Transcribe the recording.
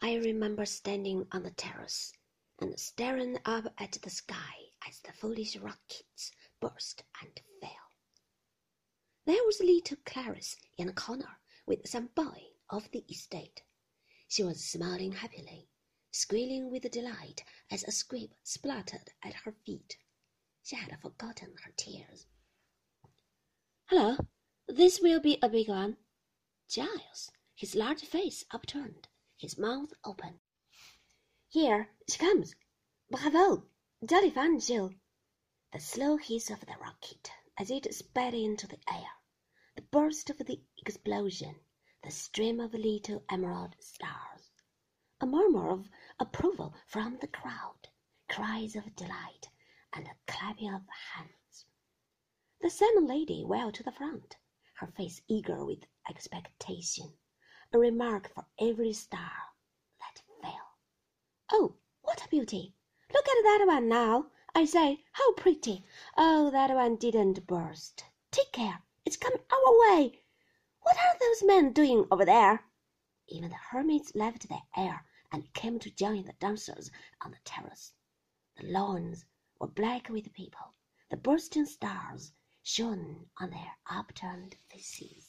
I remember standing on the terrace and staring up at the sky as the foolish rockets burst and fell. There was little Clarice in a corner with some boy of the estate. She was smiling happily, squealing with delight as a squib spluttered at her feet. She had forgotten her tears. Hello, this will be a big one. Giles, his large face upturned, his mouth open. Here she comes. Bravo! Jolly fun, Jill. The slow hiss of the rocket as it sped into the air, the burst of the explosion, the stream of little emerald stars. A murmur of approval from the crowd, cries of delight, and a clapping of hands. The salmon lady well to the front, her face eager with expectation, a remark for every star that fell. Oh, what a beauty! Look at that one now. I say, how pretty! Oh, that one didn't burst. Take care, it's coming our way. What are those men doing over there? Even the hermits left their air and came to join the dancers on the terrace. The lawns were black with people. The bursting stars shone on their upturned faces.